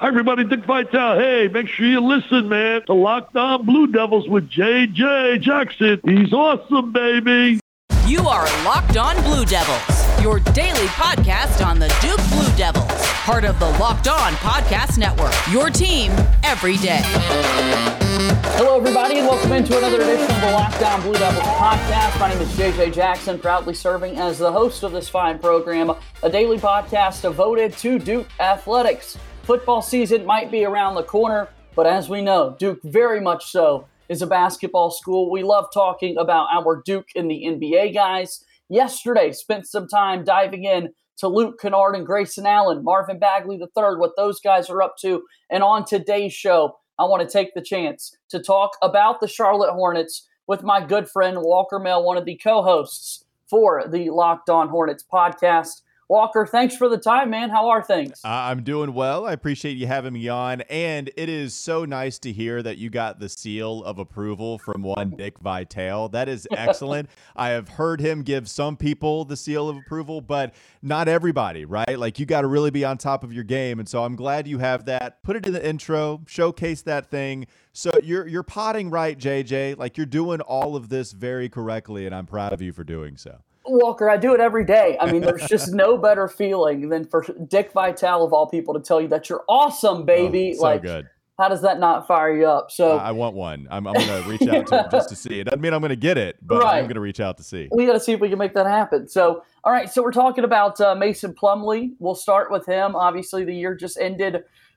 Hi, everybody. Dick Vitale. Hey, make sure you listen, man. To Locked On Blue Devils with JJ Jackson. He's awesome, baby. You are Locked On Blue Devils, your daily podcast on the Duke Blue Devils, part of the Locked On Podcast Network. Your team every day. Hello, everybody, and welcome into another edition of the Locked On Blue Devils podcast. My name is JJ Jackson, proudly serving as the host of this fine program, a daily podcast devoted to Duke athletics. Football season might be around the corner, but as we know, Duke very much so is a basketball school. We love talking about our Duke in the NBA guys. Yesterday, spent some time diving in to Luke Kennard and Grayson Allen, Marvin Bagley III, what those guys are up to. And on today's show, I want to take the chance to talk about the Charlotte Hornets with my good friend Walker Mill, one of the co hosts for the Locked On Hornets podcast. Walker, thanks for the time, man. How are things? I'm doing well. I appreciate you having me on. And it is so nice to hear that you got the seal of approval from one Dick Vitale. That is excellent. I have heard him give some people the seal of approval, but not everybody, right? Like you got to really be on top of your game. And so I'm glad you have that. Put it in the intro, showcase that thing. So you're you're potting right, JJ. Like you're doing all of this very correctly, and I'm proud of you for doing so. Walker, I do it every day. I mean, there's just no better feeling than for Dick Vitale of all people to tell you that you're awesome, baby. Oh, so like, good. how does that not fire you up? So I want one. I'm, I'm going to reach out to him just to see. It doesn't mean I'm going to get it, but Right. I'm going to reach out to see. we got to see if we can make that happen. So, all right. So we're talking about uh, Mason Plumlee. We'll start with him. Obviously, the year just ended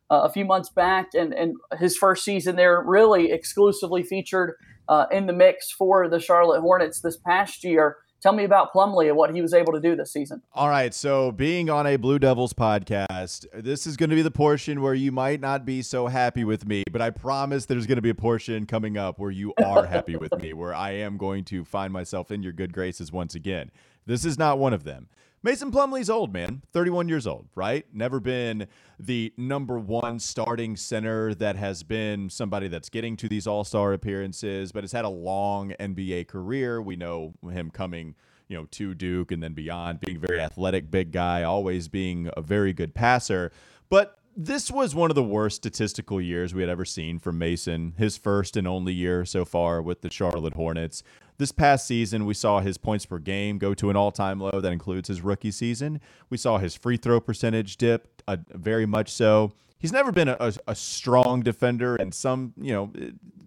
uh, a few months back, and and his first season there really exclusively featured uh, in the mix for the Charlotte Hornets this past year. Tell me about Plumlee and what he was able to do this season. All right. So, being on a Blue Devils podcast, this is going to be the portion where you might not be so happy with me, but I promise there's going to be a portion coming up where you are happy with me, where I am going to find myself in your good graces once again. This is not one of them. Mason Plumlee's old, man. 31 years old, right? Never been the number one starting center that has been somebody that's getting to these all star appearances, but has had a long NBA career. We know him coming, you know, to Duke and then beyond, being very athletic, big guy, always being a very good passer. But this was one of the worst statistical years we had ever seen from Mason, his first and only year so far with the Charlotte Hornets. This past season, we saw his points per game go to an all time low. That includes his rookie season. We saw his free throw percentage dip, uh, very much so. He's never been a, a, a strong defender, and some, you know,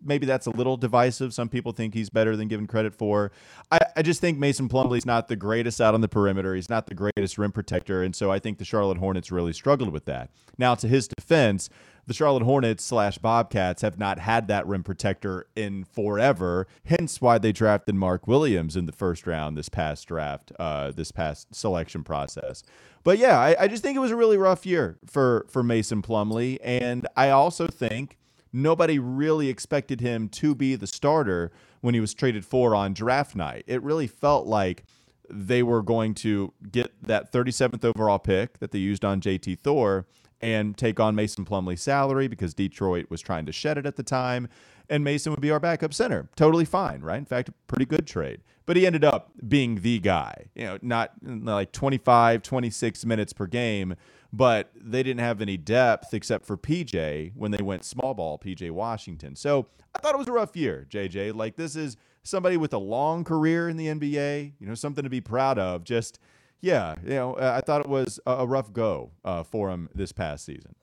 maybe that's a little divisive. Some people think he's better than given credit for. I, I just think Mason Plumlee's not the greatest out on the perimeter. He's not the greatest rim protector, and so I think the Charlotte Hornets really struggled with that. Now, to his defense, the Charlotte Hornets slash Bobcats have not had that rim protector in forever. Hence why they drafted Mark Williams in the first round this past draft, uh, this past selection process. But yeah, I, I just think it was a really rough year for for Mason Plumlee, and I also think nobody really expected him to be the starter when he was traded for on draft night. It really felt like they were going to get that 37th overall pick that they used on JT Thor and take on Mason Plumlee's salary because Detroit was trying to shed it at the time. And Mason would be our backup center. Totally fine, right? In fact, a pretty good trade. But he ended up being the guy, you know, not like 25, 26 minutes per game, but they didn't have any depth except for PJ when they went small ball, PJ Washington. So I thought it was a rough year, JJ. Like, this is somebody with a long career in the NBA, you know, something to be proud of. Just, yeah, you know, uh, I thought it was a rough go uh, for him this past season.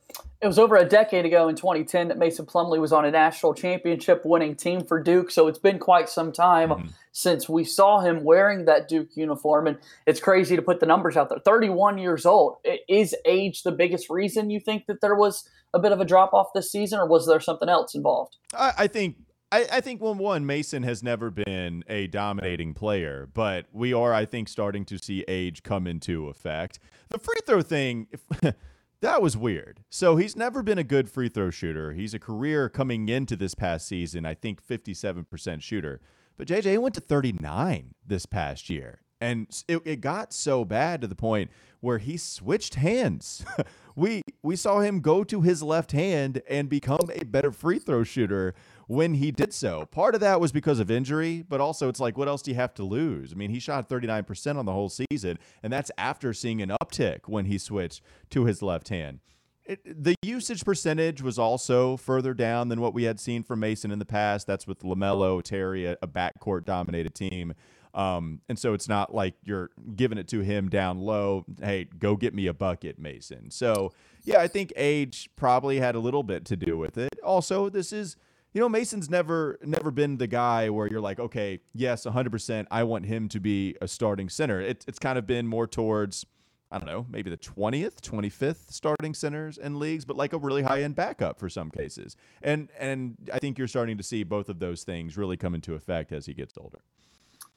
It was over a decade ago in 2010 that Mason Plumlee was on a national championship winning team for Duke. So it's been quite some time since we saw him wearing that Duke uniform. And it's crazy to put the numbers out there. 31 years old. Is age the biggest reason you think that there was a bit of a drop off this season, or was there something else involved? I, I think. I, I think one one Mason has never been a dominating player, but we are I think starting to see age come into effect. The free throw thing, that was weird. So he's never been a good free throw shooter. He's a career coming into this past season, I think 57% shooter. But JJ went to 39 this past year. And it, it got so bad to the point where he switched hands. we we saw him go to his left hand and become a better free throw shooter when he did so. Part of that was because of injury, but also it's like what else do you have to lose? I mean, he shot 39% on the whole season, and that's after seeing an uptick when he switched to his left hand. It, the usage percentage was also further down than what we had seen from Mason in the past. That's with LaMelo, Terry, a, a backcourt dominated team. Um, and so it's not like you're giving it to him down low. Hey, go get me a bucket, Mason. So, yeah, I think age probably had a little bit to do with it. Also, this is, you know, Mason's never never been the guy where you're like, okay, yes, 100%, I want him to be a starting center. It, it's kind of been more towards – I don't know, maybe the 20th, 25th starting centers in leagues, but like a really high end backup for some cases. And and I think you're starting to see both of those things really come into effect as he gets older.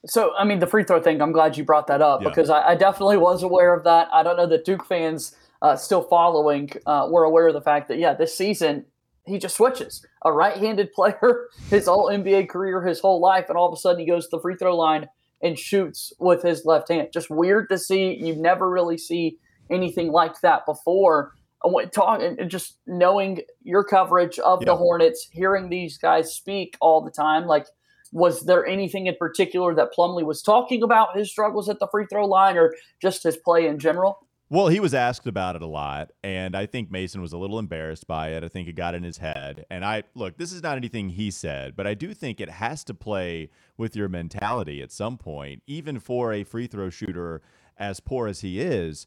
So, I mean, the free throw thing, I'm glad you brought that up yeah. because I, I, definitely was aware of that. I don't know that Duke fans uh, still following uh, were aware of the fact that, yeah, this season he just switches. A right handed player his whole NBA career, his whole life, and all of a sudden he goes to the free throw line and shoots with his left hand. Just weird to see. You never really see anything like that before. Talking, just knowing your coverage of the Hornets, hearing these guys speak all the time, like was there anything in particular that Plumlee was talking about his struggles at the free throw line or just his play in general? Well, he was asked about it a lot, and I think Mason was a little embarrassed by it. I think it got in his head. And I look, this is not anything he said, but I do think it has to play with your mentality at some point, even for a free throw shooter as poor as he is.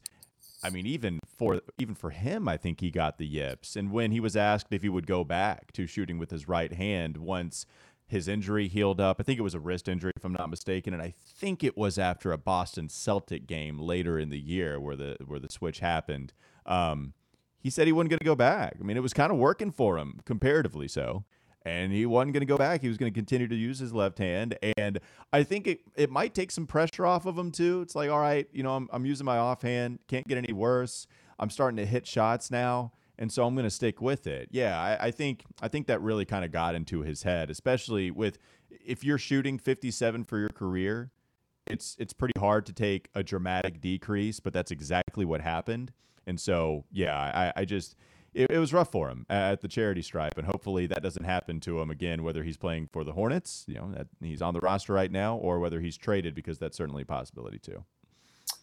I mean, even for even for him, I think he got the yips. And when he was asked if he would go back to shooting with his right hand once his injury healed up. I think it was a wrist injury, if I'm not mistaken, and I think it was after a Boston Celtic game later in the year where the where the switch happened. Um, he said he wasn't going to go back. I mean, it was kind of working for him comparatively so, and he wasn't going to go back. He was going to continue to use his left hand, and I think it it might take some pressure off of him too. It's like, all right, you know, I'm I'm using my offhand, can't get any worse. I'm starting to hit shots now and so I'm going to stick with it. Yeah, I, I think I think that really kind of got into his head, especially with if you're shooting 57 for your career, it's it's pretty hard to take a dramatic decrease, but that's exactly what happened. And so, yeah, I, I just it, it, was rough for him at the charity stripe, and hopefully that doesn't happen to him again. Whether he's playing for the Hornets, you know, that he's on the roster right now, or whether he's traded, because that's certainly a possibility too.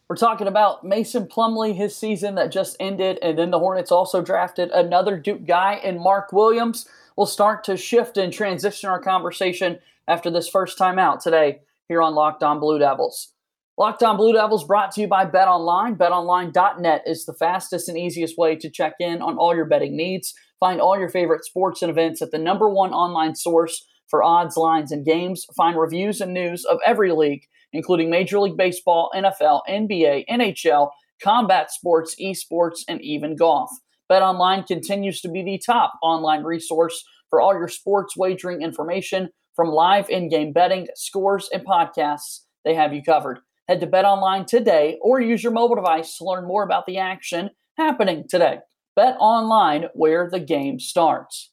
We're talking about Mason Plumlee, his season that just ended, and then the Hornets also drafted another Duke guy in Mark Williams. We'll start to shift and transition our conversation after this first time out today here on Locked On Blue Devils. Locked On Blue Devils brought to you by Bet Online. BetOnline.net is the fastest and easiest way to check in on all your betting needs. Find all your favorite sports and events at the number one online source for odds, lines, and games. Find reviews and news of every league including Major League Baseball, NFL, NBA, NHL, combat sports, esports, and even golf. BetOnline continues to be the top online resource for all your sports wagering information from live in-game betting, scores, and podcasts. They have you covered. Head to BetOnline today or use your mobile device to learn more about the action happening today. Bet online where the game starts.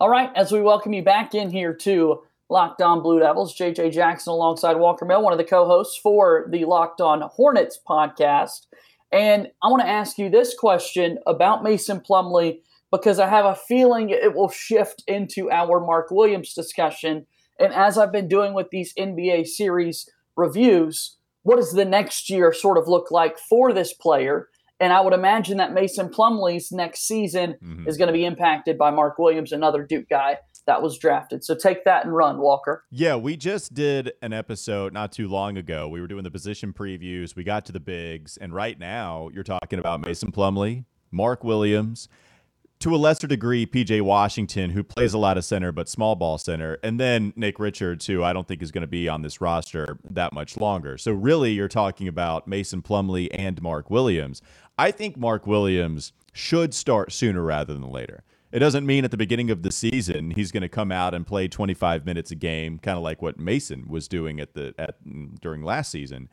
All right, as we welcome you back in here to Locked On Blue Devils. JJ Jackson alongside Walker Mill, one of the co hosts for the Locked On Hornets podcast. And I want to ask you this question about Mason Plumlee because I have a feeling it will shift into our Mark Williams discussion. And as I've been doing with these NBA series reviews, what does the next year sort of look like for this player? And I would imagine that Mason Plumlee's next season mm-hmm. is going to be impacted by Mark Williams, another Duke guy that was drafted. So take that and run, Walker. Yeah, we just did an episode not too long ago. We were doing the position previews. We got to the bigs, and right now you're talking about Mason Plumlee, Mark Williams, to a lesser degree, PJ Washington, who plays a lot of center but small ball center, and then Nick Richards, who I don't think is going to be on this roster that much longer. So really, you're talking about Mason Plumlee and Mark Williams. I think Mark Williams should start sooner rather than later. It doesn't mean at the beginning of the season he's going to come out and play 25 minutes a game, kind of like what Mason was doing at the at during last season.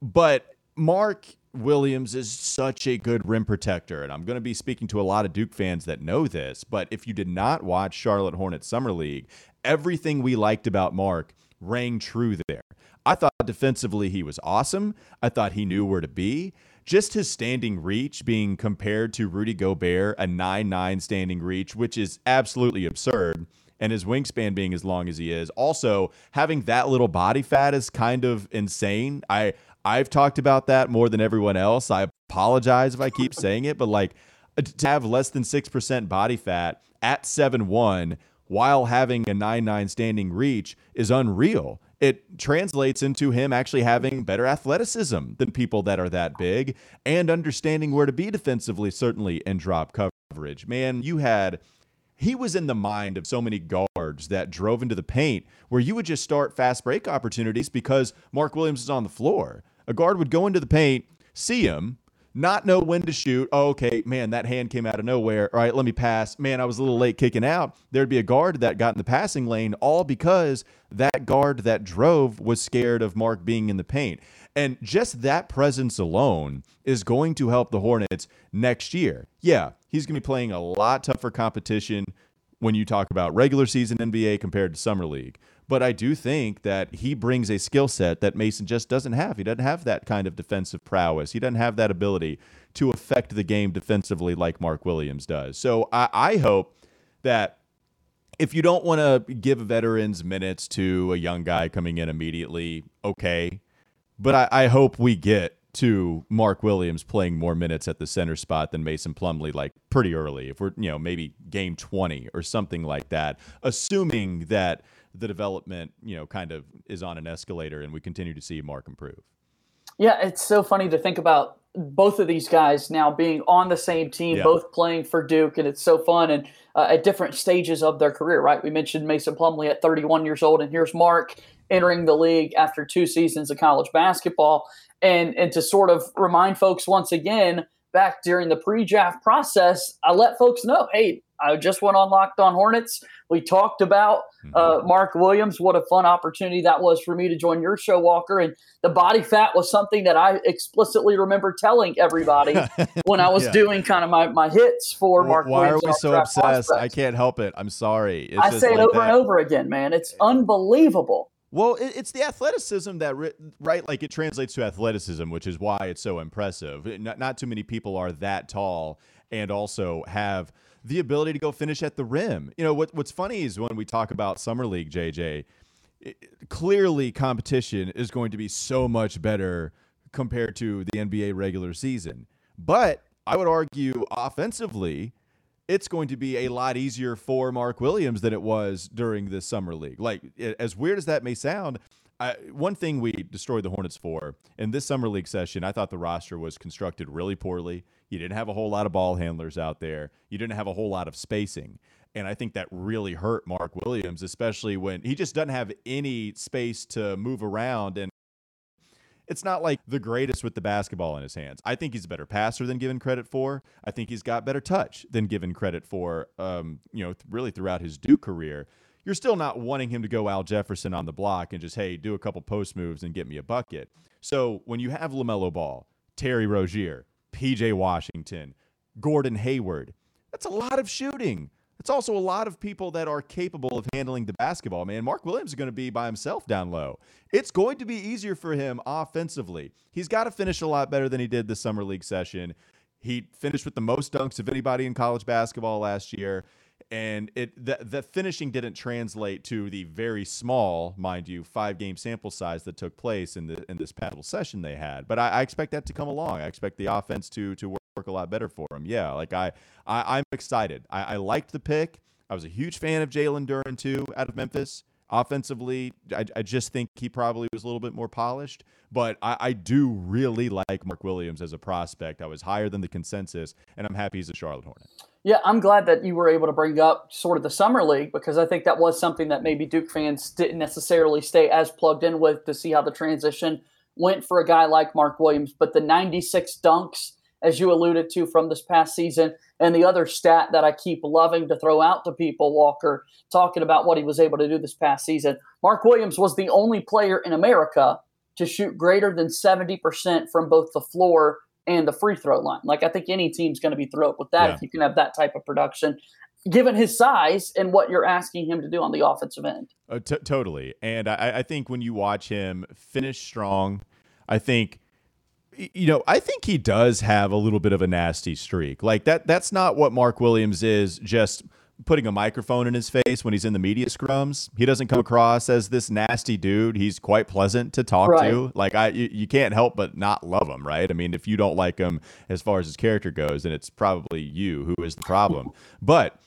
But Mark Williams is such a good rim protector, and I'm going to be speaking to a lot of Duke fans that know this. But if you did not watch Charlotte Hornets Summer League, everything we liked about Mark rang true there. I thought defensively he was awesome. I thought he knew where to be just his standing reach being compared to Rudy Gobert, a 9 9 standing reach, which is absolutely absurd, and his wingspan being as long as he is. Also, having that little body fat is kind of insane. I I've talked about that more than everyone else. I apologize if I keep saying it, but like uh, to have less than 6% body fat at 7 1 while having a 9 9 standing reach is unreal. It translates into him actually having better athleticism than people that are that big and understanding where to be defensively, certainly in drop coverage. Man, you had he was in the mind of so many guards that drove into the paint where you would just start fast break opportunities because Mark Williams is on the floor. A guard would go into the paint, see him, not know when to shoot. Oh, okay, man, that hand came out of nowhere. All right, let me pass. Man, I was a little late kicking out. There'd be a guard that got in the passing lane, all because that guard that drove was scared of Mark being in the paint. And just that presence alone is going to help the Hornets next year. Yeah, he's going to be playing a lot tougher competition when you talk about regular season NBA compared to Summer League. But I do think that he brings a skill set that Mason just doesn't have. He doesn't have that kind of defensive prowess. He doesn't have that ability to affect the game defensively like Mark Williams does. So I, I hope that if you don't want to give veterans minutes to a young guy coming in immediately, okay. But I, I hope we get to Mark Williams playing more minutes at the center spot than Mason Plumlee, like pretty early. If we're, you know, maybe game 20 or something like that, assuming that the development, you know, kind of is on an escalator and we continue to see Mark improve. Yeah, it's so funny to think about both of these guys now being on the same team, yeah. both playing for Duke, and it's so fun and uh, at different stages of their career, right? We mentioned Mason Plumlee at 31 years old, and here's Mark entering the league after two seasons of college basketball. And, and to sort of remind folks once again, back during the pre-draft process, I let folks know, hey, I just went on Locked On Hornets. We talked about uh, mm-hmm. Mark Williams. What a fun opportunity that was for me to join your show, Walker. And the body fat was something that I explicitly remember telling everybody when I was yeah. doing kind of my, my hits for Mark why Williams. Why are we so obsessed? Prospects. I can't help it. I'm sorry. It's I say it like over that. and over again, man. It's unbelievable. Well, it's the athleticism that, right? Like it translates to athleticism, which is why it's so impressive. Not, not too many people are that tall and also have the ability to go finish at the rim. You know, what, what's funny is when we talk about Summer League, JJ, it, clearly competition is going to be so much better compared to the NBA regular season. But I would argue offensively, it's going to be a lot easier for Mark Williams than it was during the summer league. Like as weird as that may sound, I, one thing we destroyed the Hornets for in this summer league session, I thought the roster was constructed really poorly. You didn't have a whole lot of ball handlers out there. You didn't have a whole lot of spacing. And I think that really hurt Mark Williams, especially when he just doesn't have any space to move around. And it's not like the greatest with the basketball in his hands. I think he's a better passer than given credit for. I think he's got better touch than given credit for. Um, you know, really throughout his Duke career, you're still not wanting him to go Al Jefferson on the block and just hey, do a couple post moves and get me a bucket. So when you have Lamelo Ball, Terry Rozier, P.J. Washington, Gordon Hayward, that's a lot of shooting. It's also a lot of people that are capable of handling the basketball, man. Mark Williams is going to be by himself down low. It's going to be easier for him offensively. He's got to finish a lot better than he did this summer league session. He finished with the most dunks of anybody in college basketball last year. And it the, the finishing didn't translate to the very small, mind you, five game sample size that took place in the in this paddle session they had. But I, I expect that to come along. I expect the offense to to work a lot better for him. Yeah, like I, I am excited. I, I liked the pick. I was a huge fan of Jalen Duren too, out of Memphis. Offensively, I, I just think he probably was a little bit more polished, but I, I do really like Mark Williams as a prospect. I was higher than the consensus, and I'm happy he's a Charlotte Hornet. Yeah, I'm glad that you were able to bring up sort of the summer league because I think that was something that maybe Duke fans didn't necessarily stay as plugged in with to see how the transition went for a guy like Mark Williams. But the 96 dunks as you alluded to from this past season. And the other stat that I keep loving to throw out to people, Walker, talking about what he was able to do this past season. Mark Williams was the only player in America to shoot greater than 70% from both the floor and the free throw line. Like, I think any team's going to be thrilled with that yeah. if you can have that type of production. Given his size and what you're asking him to do on the offensive end, uh, t- totally. And I, I think when you watch him finish strong, I think you know, I think he does have a little bit of a nasty streak. Like that that's not what Mark Williams is just putting a microphone in his face when he's in the media scrums. He doesn't come across as this nasty dude. He's quite pleasant to talk right. to. Like I, you, you, can't help but not love him, right? I mean, if you don't like him as far as his character goes, then it's probably you who is the problem. But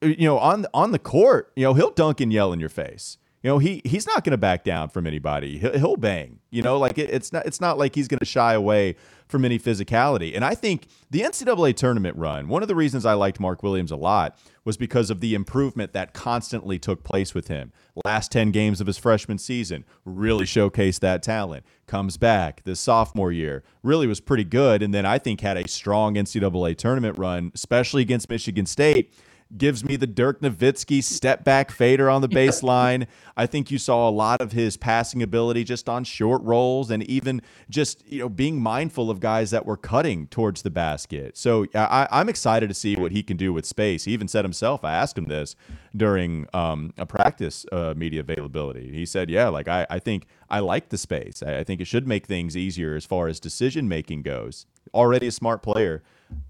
you know, on on the court, you know, he'll dunk and yell in your face you know he he's not going to back down from anybody. He'll, he'll bang you know like it, it's not it's not like he's going to shy away from any physicality. And i think the ncaa tournament run one of the reasons i liked mark williams a lot was because of the improvement that constantly took place with him. Last 10 games of his freshman season really showcased that talent. Comes back this sophomore year really was pretty good and then i think had a strong ncaa tournament run especially against michigan state gives me the Dirk Nowitzki step back fader on the baseline. I think you saw a lot of his passing ability just on short rolls and even just you know being mindful of guys that were cutting towards the basket. So I, am excited to see what he can do with space. He even said himself. I asked him this during um, a practice uh, media availability. He said, "Yeah, like I, I think I like the space. I, I think it should make things easier as far as decision making goes. Already a smart player."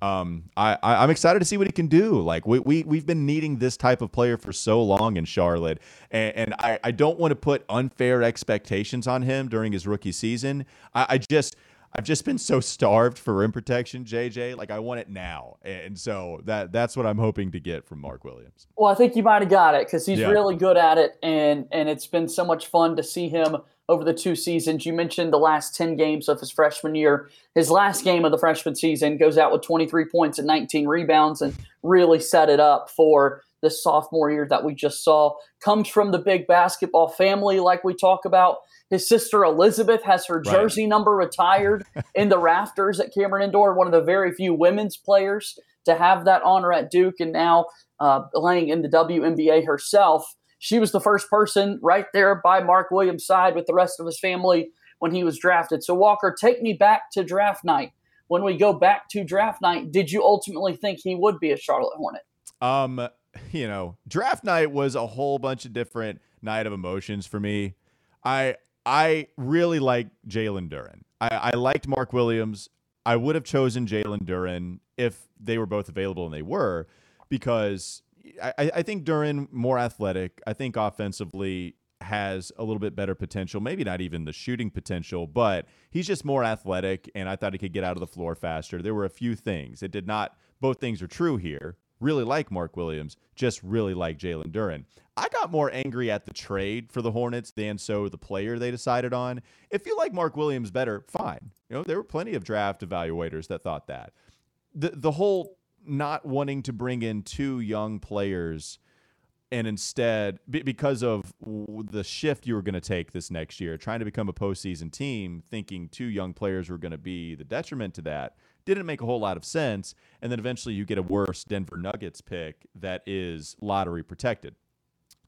um, I, I am excited to see what he can do. Like we we we've been needing this type of player for so long in Charlotte, and, and I I don't want to put unfair expectations on him during his rookie season. I, I just. I've just been so starved for rim protection, JJ. Like I want it now, and so that that's what I'm hoping to get from Mark Williams. Well, I think you might have got it because he's yeah. really good at it, and and it's been so much fun to see him over the two seasons. You mentioned the last 10 games of his freshman year. His last game of the freshman season goes out with 23 points and 19 rebounds and really set it up for the sophomore year that we just saw. Comes from the big basketball family, like we talk about. His sister Elizabeth has her jersey right. number retired in the rafters at Cameron Indoor, one of the very few women's players to have that honor at Duke, and now uh, playing in the WNBA herself she was the first person right there by Mark Williams' side with the rest of his family when he was drafted. So, Walker, take me back to draft night. When we go back to draft night, did you ultimately think he would be a Charlotte Hornet? Um, you know, draft night was a whole bunch of different night of emotions for me. I I really like Jalen Duren. I, I liked Mark Williams. I would have chosen Jalen Duren if they were both available, and they were, because I, I think Duren more athletic. I think offensively has a little bit better potential. Maybe not even the shooting potential, but he's just more athletic, and I thought he could get out of the floor faster. There were a few things. It did not. Both things are true here. Really like Mark Williams, just really like Jalen Duren. I got more angry at the trade for the Hornets than so the player they decided on. If you like Mark Williams better, fine. You know, there were plenty of draft evaluators that thought that. The the whole not wanting to bring in two young players and instead because of the shift you were going to take this next year trying to become a postseason team thinking two young players were going to be the detriment to that didn't make a whole lot of sense. And then eventually you get a worse denver nuggets pick that is lottery protected.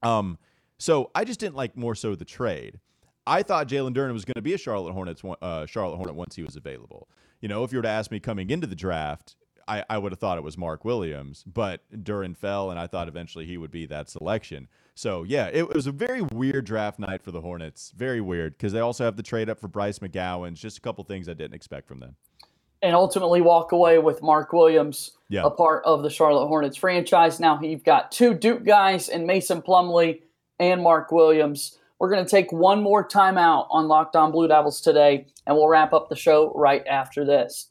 Um, so i just didn't like more so the trade. I thought jalen duren was going to be a charlotte hornets uh, charlotte hornet once he was available. You know if you were to ask me coming into the draft I, I would have thought it was Mark Williams, but Duren fell, and I thought eventually he would be that selection. So yeah, it, it was a very weird draft night for the Hornets. Very weird because they also have the trade up for Bryce McGowens. Just a couple things I didn't expect from them. And ultimately walk away with Mark Williams, yeah. a part of the Charlotte Hornets franchise. Now you've got two Duke guys and Mason Plumlee and Mark Williams. We're going to take one more timeout on Locked On Blue Devils today, and we'll wrap up the show right after this.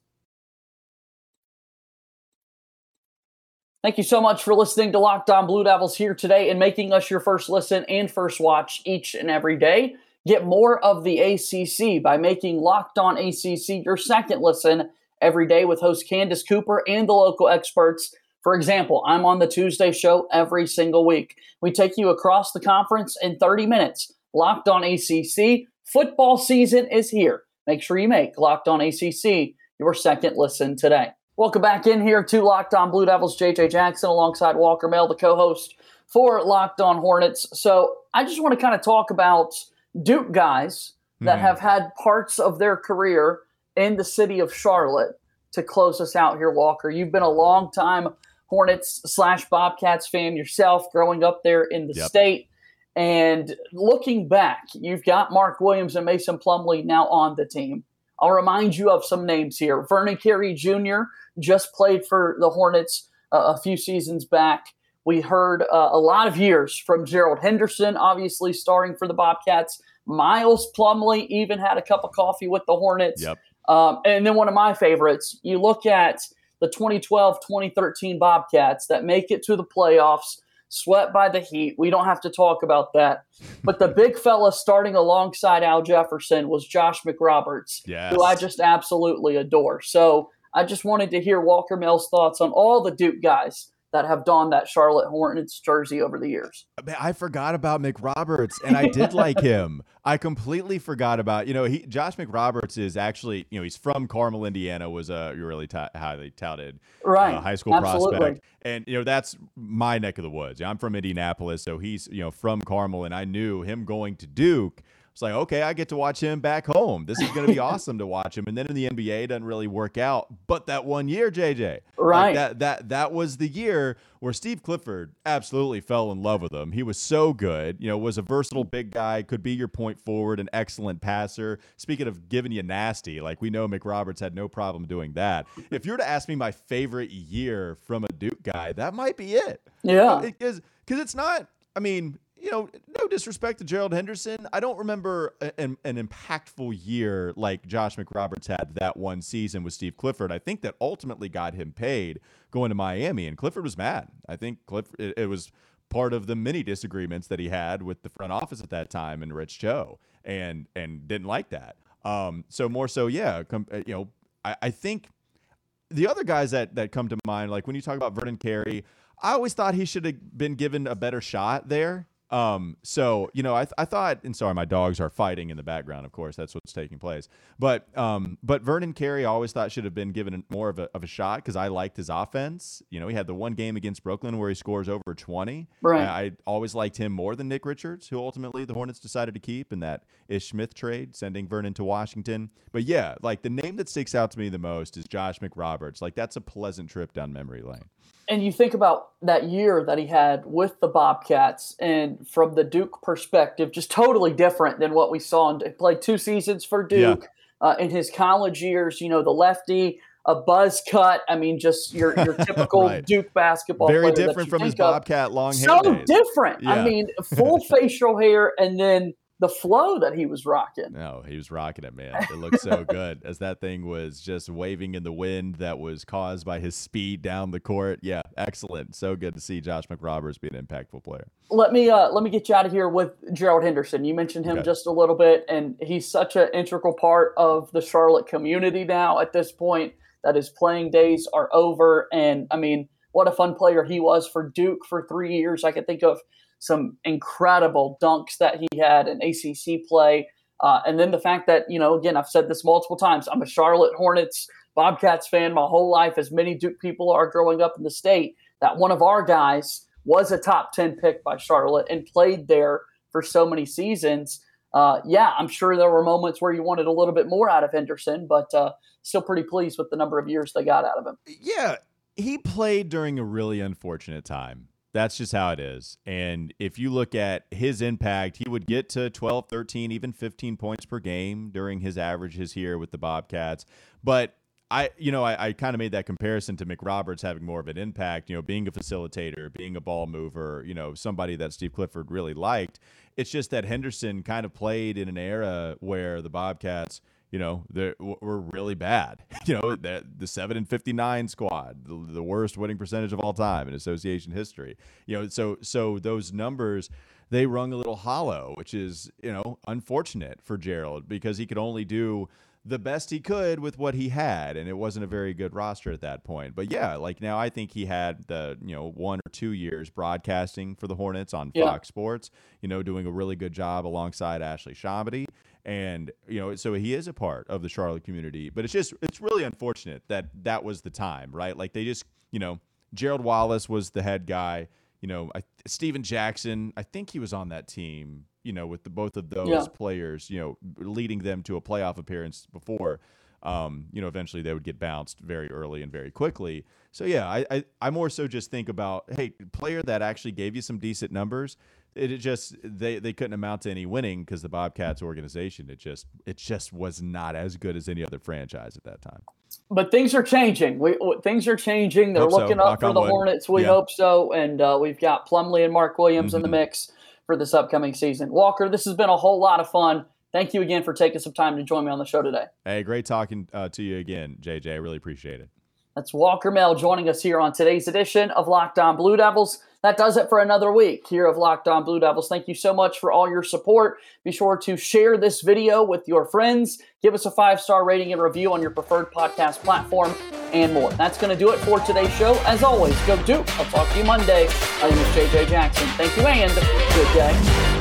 Thank you so much for listening to Locked On Blue Devils here today and making us your first listen and first watch each and every day. Get more of the ACC by making Locked On ACC your second listen every day with host Candace Cooper and the local experts. For example, I'm on the Tuesday show every single week. We take you across the conference in 30 minutes. Locked On ACC, football season is here. Make sure you make Locked On ACC your second listen today. Welcome back in here to Locked On Blue Devils. JJ Jackson alongside Walker Mel, the co-host for Locked On Hornets. So I just want to kind of talk about Duke guys that mm. have had parts of their career in the city of Charlotte to close us out here, Walker. You've been a long time Hornets slash Bobcats fan yourself, growing up there in the yep. state. And looking back, you've got Mark Williams and Mason Plumlee now on the team. I'll remind you of some names here. Vernon Carey Jr., just played for the Hornets uh, a few seasons back. We heard uh, a lot of years from Gerald Henderson, obviously starting for the Bobcats. Miles Plumlee even had a cup of coffee with the Hornets. Yep. Um, and then one of my favorites, you look at the 2012 2013 Bobcats that make it to the playoffs, swept by the Heat. We don't have to talk about that. But the big fella starting alongside Al Jefferson was Josh McRoberts, yes. who I just absolutely adore. So I just wanted to hear Walker Mill's thoughts on all the Duke guys that have donned that Charlotte Hornets jersey over the years. I forgot about McRoberts, and I did like him. I completely forgot about you know he Josh McRoberts is actually you know he's from Carmel, Indiana, was a really t- highly touted right. uh, high school Absolutely. prospect, and you know that's my neck of the woods. I'm from Indianapolis, so he's you know from Carmel, and I knew him going to Duke it's like, okay, I get to watch him back home. This is going to be awesome to watch him. And then in the NBA, it doesn't really work out. But that one year, JJ, right? Like that that that was the year where Steve Clifford absolutely fell in love with him. He was so good. You know, was a versatile big guy, could be your point forward, an excellent passer. Speaking of giving you nasty, like we know McRoberts had no problem doing that. If you were to ask me my favorite year from a Duke guy, that might be it. Yeah, because because it's not. I mean, you know, no disrespect to Gerald Henderson. I don't remember an, an, impactful year like Josh McRoberts had that one season with Steve Clifford. I think that ultimately got him paid going to Miami, and Clifford was mad. I think Clifford, it, it was part of the many disagreements that he had with the front office at that time and Rich Cho, and and didn't like that. Um, so more so, yeah, com, uh, you know, I, I think the other guys that that come to mind, like when you talk about Vernon Carey, I always thought he should have been given a better shot there. Um, so you know, I, th- I thought, and sorry, my dogs are fighting in the background. Of course, that's what's taking place. But um, but Vernon Carey, I always thought should have been given more of a of a shot because I liked his offense. You know, he had the one game against Brooklyn where he scores over twenty. Right. I, I always liked him more than Nick Richards, who ultimately the Hornets decided to keep in that Ish Smith trade, sending Vernon to Washington. But yeah, like the name that sticks out to me the most is Josh McRoberts. Like that's a pleasant trip down memory lane and you think about that year that he had with the Bobcats, and from the Duke perspective, just totally different than what we saw. He played two seasons for Duke yeah. uh, in his college years. You know, the lefty, a buzz cut. I mean, just your your typical right. Duke basketball. Very different from his Bobcat long hair. So days. different. Yeah. I mean, full facial hair, and then the flow that he was rocking. No, he was rocking it, man. It looked so good as that thing was just waving in the wind that was caused by his speed down the court. Yeah, excellent. So good to see Josh McRoberts be an impactful player. Let me uh, let me get you out of here with Gerald Henderson. You mentioned him okay. just a little bit, and he's such an integral part of the Charlotte community now. At this point, that his playing days are over, and I mean, what a fun player he was for Duke for three years. I can think of some incredible dunks that he had in ACC play. Uh, and then the fact that, you know, again, I've said this multiple times, I'm a Charlotte Hornets Bobcats fan my whole life, as many Duke people are growing up in the state, that one of our guys was a top 10 pick by Charlotte and played there for so many seasons. Uh, yeah, I'm sure there were moments where you wanted a little bit more out of Henderson, but uh, still pretty pleased with the number of years they got out of him. Yeah, he played during a really unfortunate time. That's just how it is. And if you look at his impact, he would get to 12, 13, even 15 points per game during his averages here with the Bobcats. But I, you know, I, I kind of made that comparison to McRoberts having more of an impact, you know, being a facilitator, being a ball mover, you know, somebody that Steve Clifford really liked. It's just that Henderson kind of played in an era where the Bobcats – you know, they were really bad. You know, the, the 7 and 59 squad, the, the worst winning percentage of all time in association history. You know, so so those numbers they rung a little hollow, which is, you know, unfortunate for Gerald because he could only do the best he could with what he had and it wasn't a very good roster at that point but yeah like now i think he had the you know one or two years broadcasting for the hornets on yeah. fox sports you know doing a really good job alongside Ashley ShahAhmadi and you know so he is a part of the charlotte community but it's just it's really unfortunate that that was the time right? Like they just you know gerald wallace was the head guy. You know I, stephen jackson i think he was on that team you know with the both of those yeah. players you know leading them to a playoff appearance before um, you know eventually they would get bounced very early and very quickly. So yeah I, I i more so just think about hey player that actually gave you some decent numbers it, it just they they couldn't amount to any winning because the Bobcats organization it just it just was not as good as any other franchise at that time. But things are changing. We things are changing. They're Hope so. looking up Knock for the wood. Hornets. We Yeah. hope so. And uh, we've got Plumlee and Mark Williams in the Mhm. mix for this upcoming season. Walker, this has been a whole lot of fun. Thank you again for taking some time to join me on the show today. Hey, great talking uh, to you again, JJ. I really appreciate it. That's Walker Mel joining us here on today's edition of Locked On Blue Devils. That does it for another week here of Locked On Blue Devils. Thank you so much for all your support. Be sure to share this video with your friends. Give us a five star rating and review on your preferred podcast platform and more. That's going to do it for today's show. As always, go Duke. I'll talk to you Monday. My name is JJ Jackson. Thank you and good day.